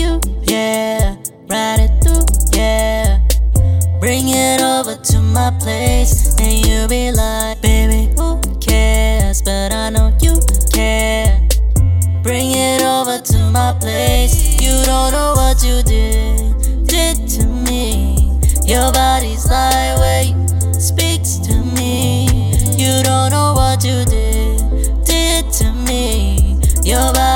you, yeah. Ride it through, yeah. Bring it over to my place, and you'll be like, baby, who cares? But I know you care. Bring it over to my place. You don't know what you did, did to me. Your body's lightweight, speaks to me. You don't know what you did, did to me. Your body's